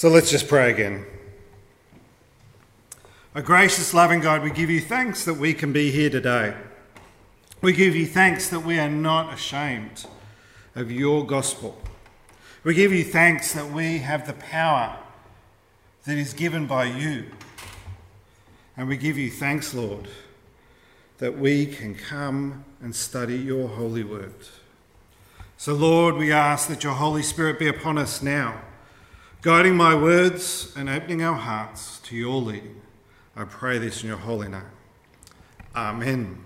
So let's just pray again. A gracious, loving God, we give you thanks that we can be here today. We give you thanks that we are not ashamed of your gospel. We give you thanks that we have the power that is given by you. And we give you thanks, Lord, that we can come and study your holy word. So, Lord, we ask that your Holy Spirit be upon us now guiding my words and opening our hearts to your leading. I pray this in your holy name. Amen.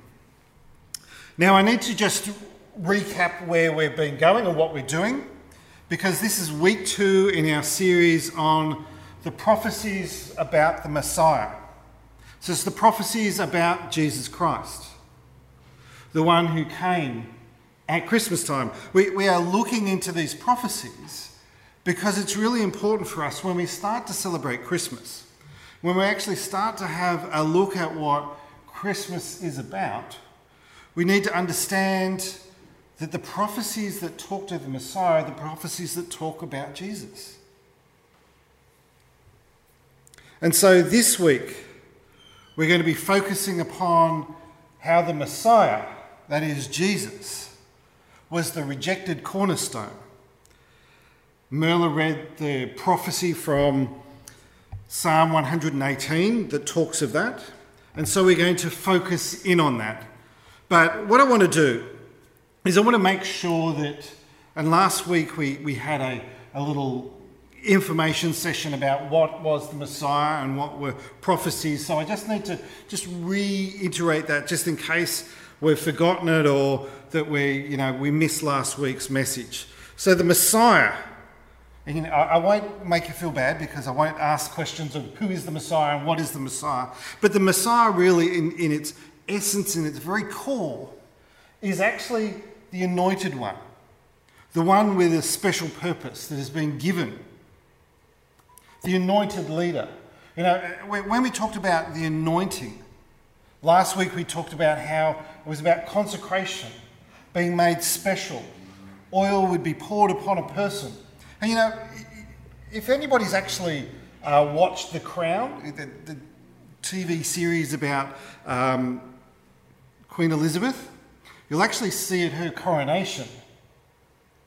Now, I need to just recap where we've been going and what we're doing because this is week two in our series on the prophecies about the Messiah. So, it's the prophecies about Jesus Christ, the one who came at Christmas time. We, we are looking into these prophecies because it's really important for us when we start to celebrate Christmas, when we actually start to have a look at what Christmas is about, we need to understand that the prophecies that talk to the Messiah are the prophecies that talk about Jesus. And so this week, we're going to be focusing upon how the Messiah, that is Jesus, was the rejected cornerstone Merla read the prophecy from Psalm 118 that talks of that. And so we're going to focus in on that. But what I want to do is I want to make sure that, and last week we, we had a, a little information session about what was the Messiah and what were prophecies. So I just need to just reiterate that just in case we've forgotten it or that we, you know, we missed last week's message. So the Messiah you know, I, won't make you feel bad because I won't ask questions of who is the Messiah and what is the Messiah. But the Messiah, really, in, in its essence, in its very core, is actually the anointed one, the one with a special purpose that has been given, the anointed leader. You know, when we talked about the anointing, last week we talked about how it was about consecration, being made special. Oil would be poured upon a person and you know, if anybody's actually uh, watched The Crown, the, the, TV series about um, Queen Elizabeth, you'll actually see at her coronation,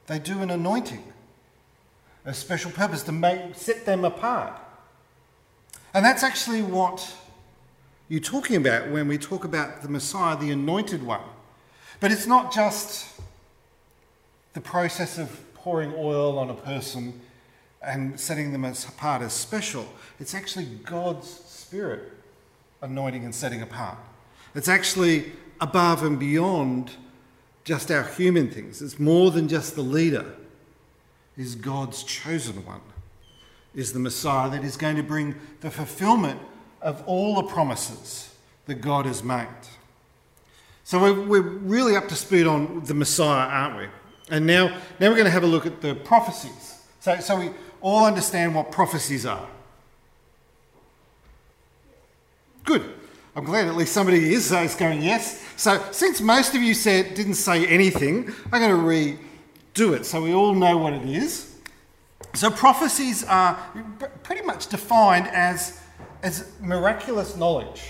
they do an anointing, a special purpose to make, set them apart. And that's actually what you're talking about when we talk about the Messiah, the anointed one. But it's not just the process of pouring oil on a person and setting them apart as special. It's actually God's Spirit anointing and setting apart. It's actually above and beyond just our human things. It's more than just the leader. Is God's chosen one. Is the Messiah that is going to bring the fulfillment of all the promises that God has made. So we're, we're really up to speed on the Messiah, aren't we? And now, now we're going to have a look at the prophecies. So, so we all understand what prophecies are. Good. I'm glad at least somebody is, so going yes. So since most of you said didn't say anything, I'm going to redo it so we all know what it is. So prophecies are pretty much defined as, as miraculous knowledge.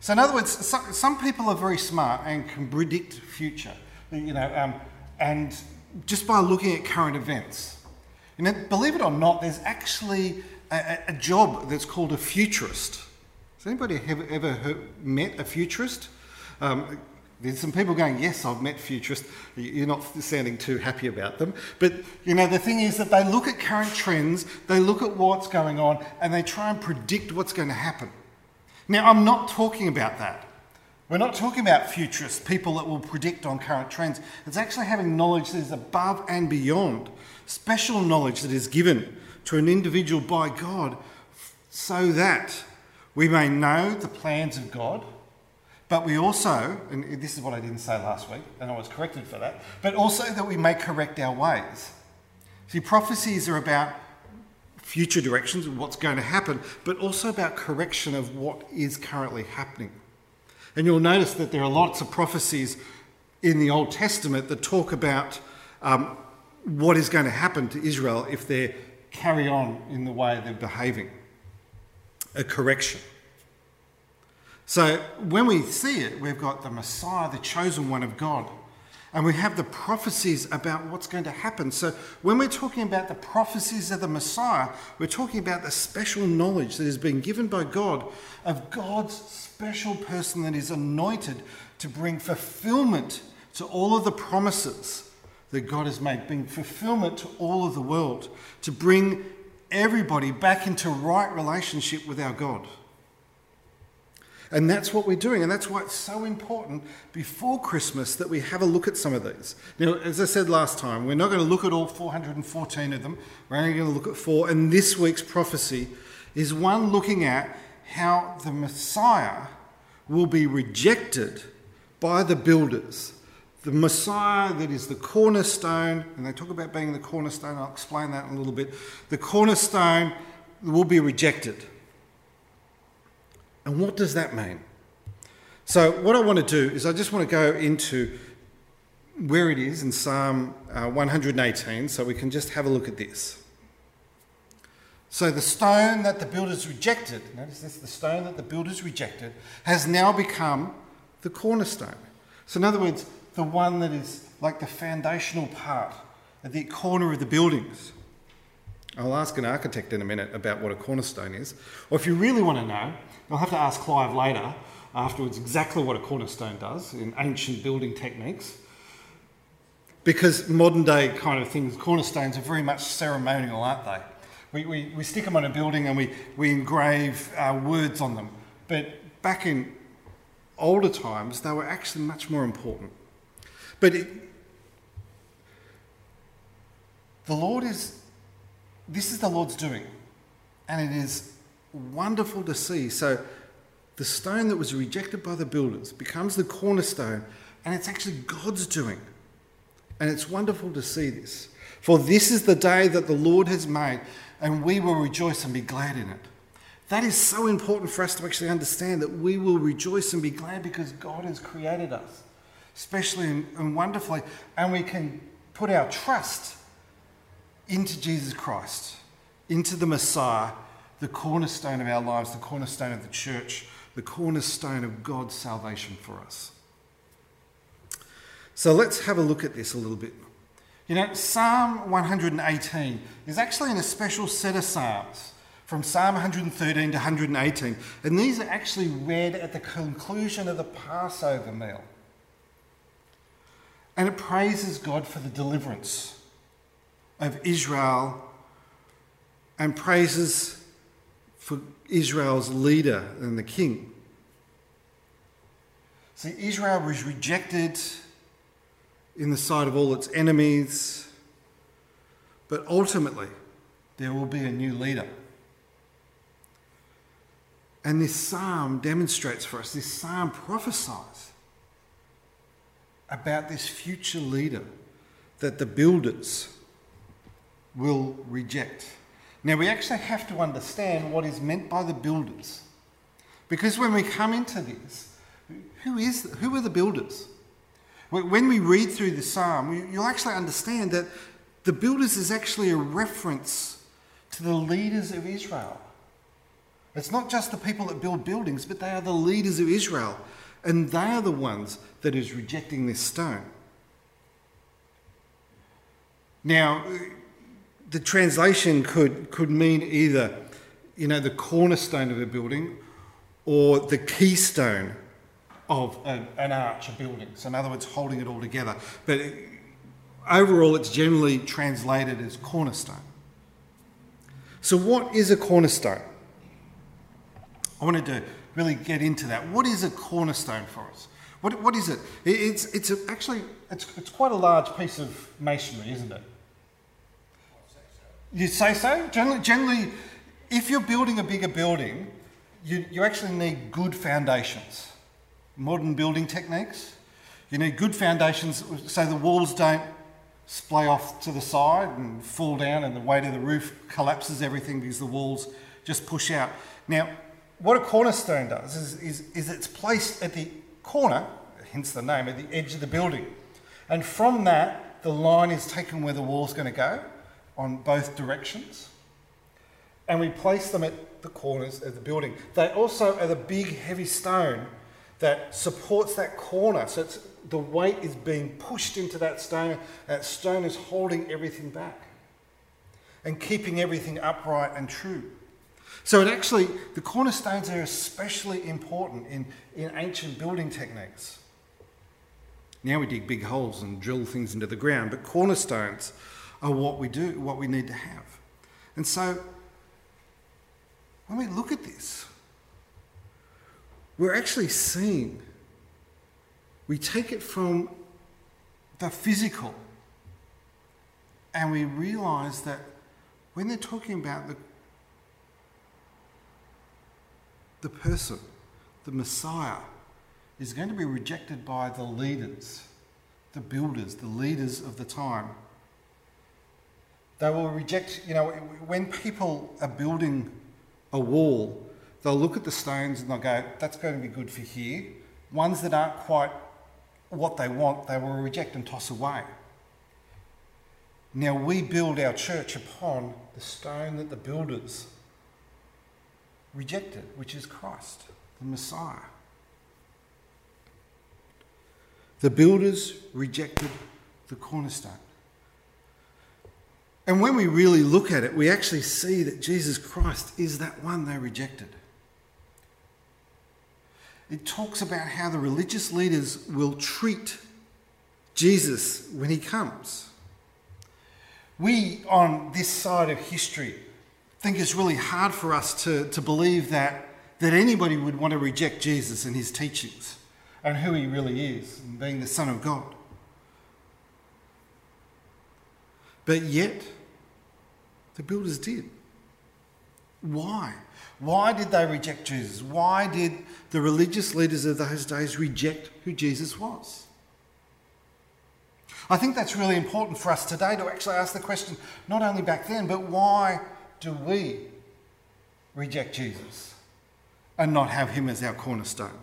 So in other words, some, some people are very smart and can predict future. You know, um, and just by looking at current events. You know, believe it or not, there's actually a, a job that's called a futurist. Has anybody ever, ever heard, met a futurist? Um, there's some people going, yes, I've met futurists. You're not sounding too happy about them. But, you know, the thing is that they look at current trends, they look at what's going on, and they try and predict what's going to happen. Now, I'm not talking about that. We're not talking about futurists, people that will predict on current trends. It's actually having knowledge that is above and beyond, special knowledge that is given to an individual by God so that we may know the plans of God, but we also, and this is what I didn't say last week, and I was corrected for that, but also that we may correct our ways. See, prophecies are about future directions of what's going to happen, but also about correction of what is currently happening. And you'll notice that there are lots of prophecies in the Old Testament that talk about um, what is going to happen to Israel if they're carry on in the way they're behaving. A correction. So when we see it, we've got the Messiah, the chosen one of God. And we have the prophecies about what's going to happen. So when we're talking about the prophecies of the Messiah, we're talking about the special knowledge that has been given by God of God's special person that is anointed to bring fulfillment to all of the promises that God has made, bring fulfillment to all of the world, to bring everybody back into right relationship with our God. And that's what we're doing. And that's why it's so important before Christmas that we have a look at some of these. Now, as I said last time, we're not going to look at all 414 of them. We're only going to look at four. And this week's prophecy is one looking at how the Messiah will be rejected by the builders. The Messiah that is the cornerstone, and they talk about being the cornerstone, I'll explain that in a little bit. The cornerstone will be rejected. And what does that mean? So, what I want to do is I just want to go into where it is in Psalm uh, 118 so we can just have a look at this. So, the stone that the builders rejected, notice this, the stone that the builders rejected has now become the cornerstone. So, in other words, the one that is like the foundational part at the corner of the buildings. I'll ask an architect in a minute about what a cornerstone is. Or if you really want to know, I'll have to ask Clive later afterwards exactly what a cornerstone does in ancient building techniques. Because modern day kind of things, cornerstones are very much ceremonial, aren't they? We, we, we stick them on a building and we, we engrave uh, words on them. But back in older times, they were actually much more important. But it, the Lord is, this is the Lord's doing, and it is wonderful to see. So, the stone that was rejected by the builders becomes the cornerstone, and it's actually God's doing. And it's wonderful to see this. For this is the day that the Lord has made, and we will rejoice and be glad in it. That is so important for us to actually understand that we will rejoice and be glad because God has created us, especially and wonderfully, and we can put our trust into Jesus Christ, into the Messiah, the cornerstone of our lives, the cornerstone of the church, the cornerstone of God's salvation for us. So let's have a look at this a little bit. You know, Psalm 118 is actually in a special set of Psalms from Psalm 113 to 118, and these are actually read at the conclusion of the Passover meal. And it praises God for the deliverance of Israel and praises for Israel's leader and the king. See, Israel was rejected in the sight of all its enemies, but ultimately there will be a new leader. And this psalm demonstrates for us, this psalm prophesies about this future leader that the builders will reject. Now, we actually have to understand what is meant by the builders. Because when we come into this, who, is, who are the builders? When we read through the psalm, you'll actually understand that the builders is actually a reference to the leaders of Israel. It's not just the people that build buildings, but they are the leaders of Israel. And they are the ones that is rejecting this stone. Now, the translation could, could mean either, you know, the cornerstone of a building or the keystone of a, an arch, a building. So, in other words, holding it all together. But overall, it's generally translated as cornerstone. So, what is a cornerstone? I wanted to really get into that. What is a cornerstone for us? What, what is it? It's, it's a, actually it's, it's quite a large piece of masonry, isn't it? You say so? Generally, generally, if you're building a bigger building, you, you actually need good foundations. Modern building techniques. You need good foundations so the walls don't splay off to the side and fall down and the weight of the roof collapses everything because the walls just push out. Now, what a cornerstone does is, is, is it's placed at the corner, hence the name, at the edge of the building. And from that, the line is taken where the wall's going to go on both directions. and we place them at the corners of the building. They also are the big, heavy stone that supports that corner. So it's the weight is being pushed into that stone. That stone is holding everything back and keeping everything upright and true. So it actually, the cornerstones are especially important in, in ancient building techniques. Now we dig big holes and drill things into the ground, but cornerstones are what we do, what we need to have. And so when we look at this, we're actually seeing, we take it from the physical and we realize that when they're talking about the, the person, the Messiah, is going to be rejected by the leaders, the builders, the leaders of the time. They will reject, you know, when people are building a wall, they'll look at the stones and they'll go, that's going to be good for here. Ones that aren't quite what they want, they will reject and toss away. Now we build our church upon the stone that the builders rejected, which is Christ, the Messiah. The builders rejected the cornerstone. And when we really look at it, we actually see that Jesus Christ is that one they rejected. It talks about how the religious leaders will treat Jesus when he comes. We, on this side of history, think it's really hard for us to, to believe that, that anybody would want to reject Jesus and his teachings and who he really is, and being the Son of God. But yet, the builders did. Why? Why did they reject Jesus? Why did the religious leaders of those days reject who Jesus was? I think that's really important for us today to actually ask the question not only back then, but why do we reject Jesus and not have him as our cornerstone?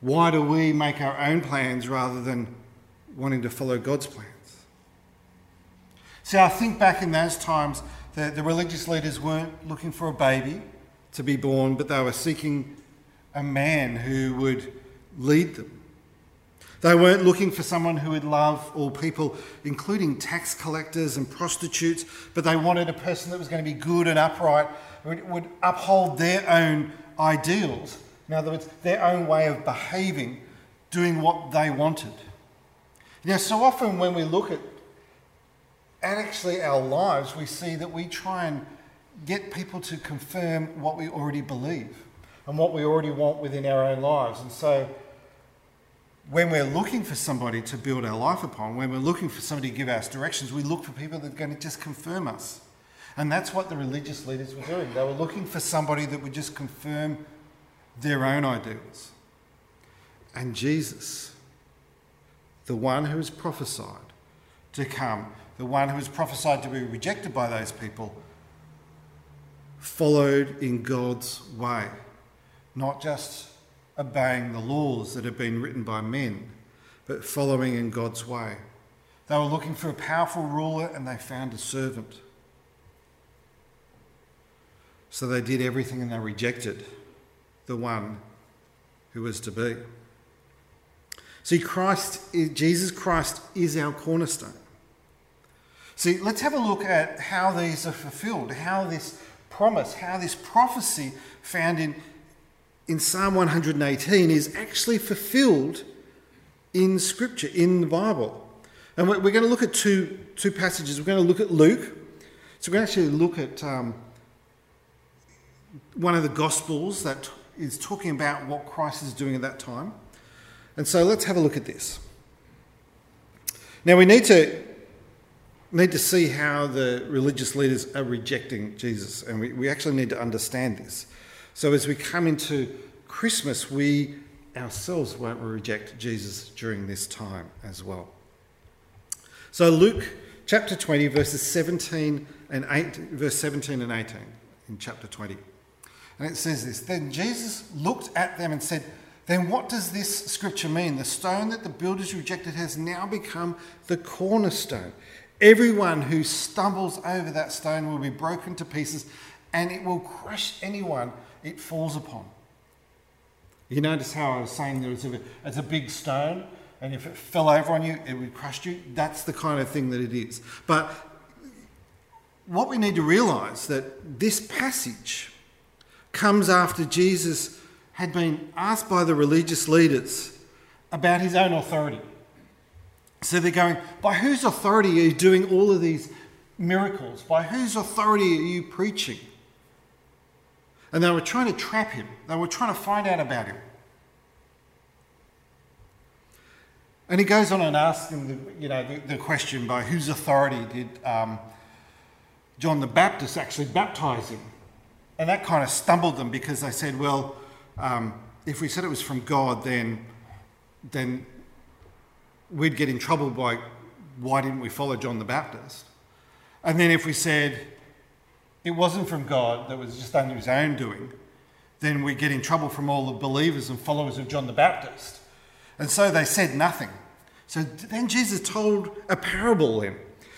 Why do we make our own plans rather than wanting to follow God's plans? See, I think back in those times, the, the religious leaders weren't looking for a baby to be born, but they were seeking a man who would lead them. They weren't looking for someone who would love all people, including tax collectors and prostitutes, but they wanted a person that was going to be good and upright, would, would uphold their own ideals in other words, their own way of behaving, doing what they wanted. Now, so often when we look at, at actually our lives, we see that we try and get people to confirm what we already believe and what we already want within our own lives. And so when we're looking for somebody to build our life upon, when we're looking for somebody to give us directions, we look for people that are going to just confirm us. And that's what the religious leaders were doing. They were looking for somebody that would just confirm their own ideals. And Jesus, the one who was prophesied to come, the one who was prophesied to be rejected by those people, followed in God's way, not just obeying the laws that had been written by men, but following in God's way. They were looking for a powerful ruler and they found a servant. So they did everything and they rejected the one who was to be. See, Christ, Jesus Christ is our cornerstone. See, let's have a look at how these are fulfilled, how this promise, how this prophecy found in, in Psalm 118 is actually fulfilled in Scripture, in the Bible. And we're, going to look at two, two passages. We're going to look at Luke. So we're going to actually look at um, one of the Gospels that is talking about what Christ is doing at that time. And so let's have a look at this. Now we need to need to see how the religious leaders are rejecting Jesus, and we, we actually need to understand this. So as we come into Christmas, we ourselves won't reject Jesus during this time as well. So Luke chapter 20, verses 17 and 8, verse 17 and 18 in chapter 20. And it says this Then Jesus looked at them and said, Then what does this scripture mean? The stone that the builders rejected has now become the cornerstone. Everyone who stumbles over that stone will be broken to pieces, and it will crush anyone it falls upon. You notice how I was saying there was a, it's a big stone, and if it fell over on you, it would crush you. That's the kind of thing that it is. But what we need to realize that this passage comes after Jesus had been asked by the religious leaders about his own authority. So they're going, by whose authority are you doing all of these miracles? By whose authority are you preaching? And they were trying to trap him, they were trying to find out about him. And he goes on and asks them, the, you know, the, the question by whose authority did um, John the Baptist actually baptize him? And that kind of stumbled them because they said, well, um, if we said it was from God, then, then we'd get in trouble by why didn't we follow John the Baptist? And then if we said it wasn't from God, that was just under his own doing, then we'd get in trouble from all the believers and followers of John the Baptist. And so they said nothing. So then Jesus told a parable then.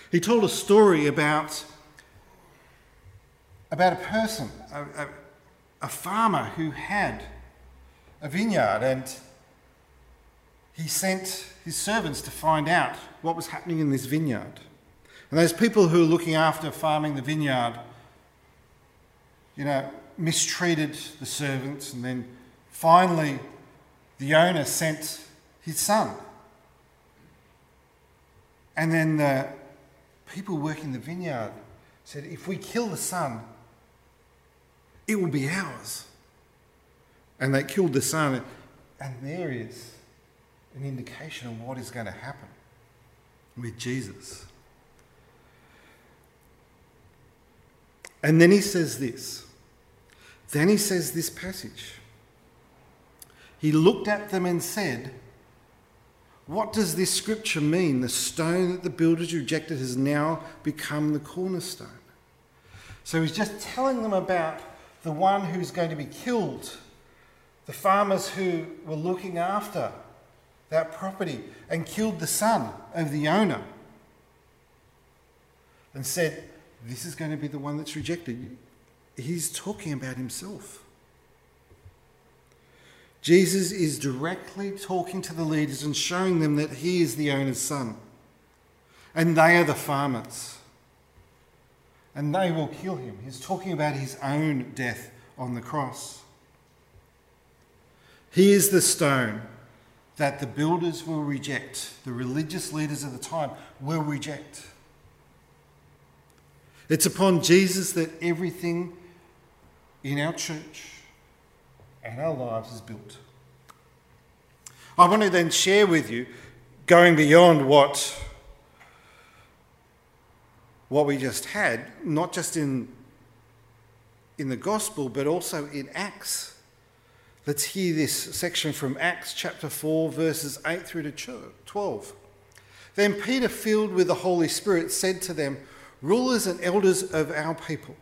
He told a story about, about a person, a, a, a farmer who had a vineyard and he sent his servants to find out what was happening in this vineyard. And those people who were looking after farming the vineyard you know, mistreated the servants, and then finally the owner sent his son. And then the people working the vineyard said, if we kill the son, it will be ours. And they killed the son, and there is an indication of what is going to happen with Jesus. And then he says this. Then he says this passage. He looked at them and said, What does this scripture mean? The stone that the builders rejected has now become the cornerstone. So he's just telling them about the one who's going to be killed, the farmers who were looking after that property and killed the son of the owner and said, this is going to be the one that's rejected. He's talking about himself. Jesus is directly talking to the leaders and showing them that he is the owner's son. And they are the farmers. And they will kill him. He's talking about his own death on the cross. He is the stone that the builders will reject, the religious leaders of the time will reject. It's upon Jesus that everything in our church and our lives is built. I want to then share with you, going beyond what, what we just had, not just in, in the gospel, but also in Acts. Let's hear this section from Acts chapter 4, verses 8 through to 12. Then Peter, filled with the Holy Spirit, said to them, rulers and elders of our people.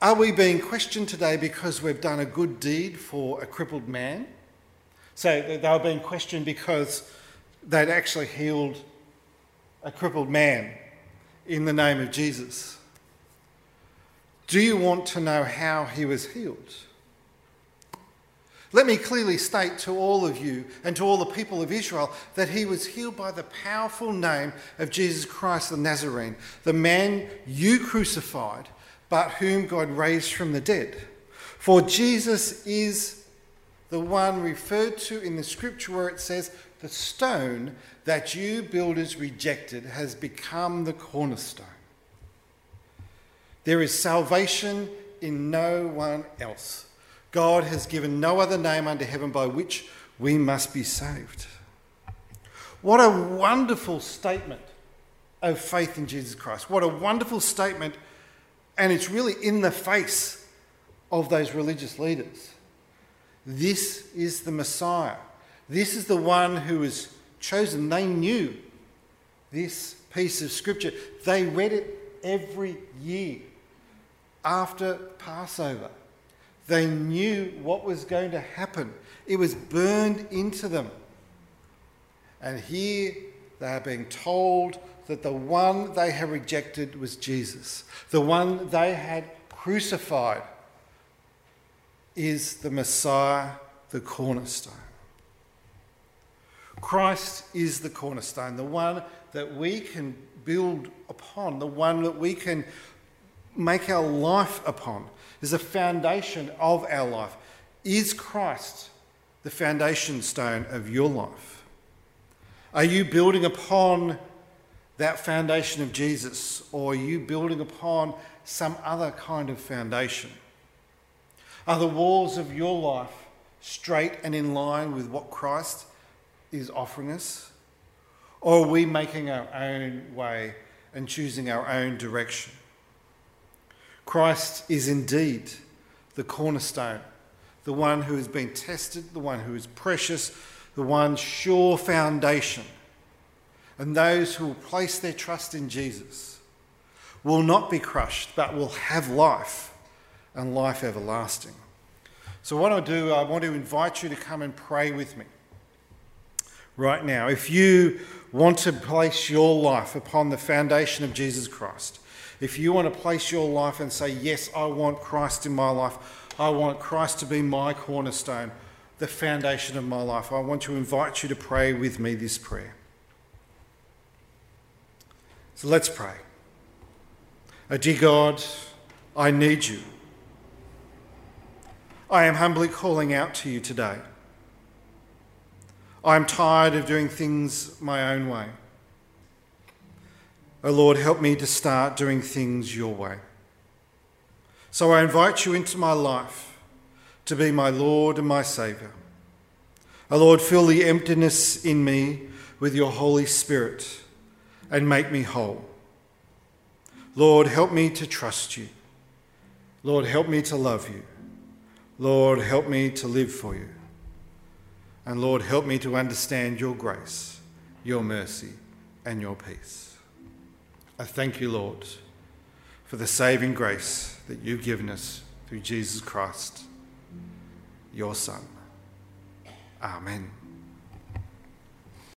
Are we being questioned today because we've done a good deed for a crippled man? So they were being questioned because they'd actually healed a crippled man in the name of Jesus. Do you want to know how he was healed? Let me clearly state to all of you and to all the people of Israel that he was healed by the powerful name of Jesus Christ the Nazarene, the man you crucified, but whom God raised from the dead. For Jesus is the one referred to in the scripture where it says, The stone that you builders rejected has become the cornerstone. There is salvation in no one else. God has given no other name under heaven by which we must be saved. What a wonderful statement of faith in Jesus Christ. What a wonderful statement, and it's really in the face of those religious leaders. This is the Messiah. This is the one who was chosen. They knew this piece of scripture. They read it every year after Passover. They knew what was going to happen, it was burned into them. And here they are being told that the one they had rejected was Jesus, the one they had crucified is the Messiah, the cornerstone. Christ is the cornerstone, the one that we can build upon, the one that we can make our life upon, is the foundation of our life. Is Christ the foundation stone of your life? Are you building upon that foundation of Jesus, or are you building upon some other kind of foundation? Are the walls of your life straight and in line with what Christ is offering us? Or are we making our own way and choosing our own direction? Christ is indeed the cornerstone, the one who has been tested, the one who is precious, the one sure foundation. And those who will place their trust in Jesus will not be crushed, but will have life and life everlasting. So, what I do, I want to invite you to come and pray with me right now. If you want to place your life upon the foundation of Jesus Christ, if you want to place your life and say, Yes, I want Christ in my life, I want Christ to be my cornerstone, the foundation of my life, I want to invite you to pray with me this prayer. So let's pray. Oh, dear God, I need you. I am humbly calling out to you today. I am tired of doing things my own way. Oh Lord, help me to start doing things your way. So I invite you into my life to be my Lord and my Saviour. Oh Lord, fill the emptiness in me with your Holy Spirit and make me whole. Lord, help me to trust you. Lord, help me to love you. Lord, help me to live for you. And Lord, help me to understand your grace, your mercy, and your peace. I thank you, Lord, for the saving grace that you've given us through Jesus Christ, your Son. Amen.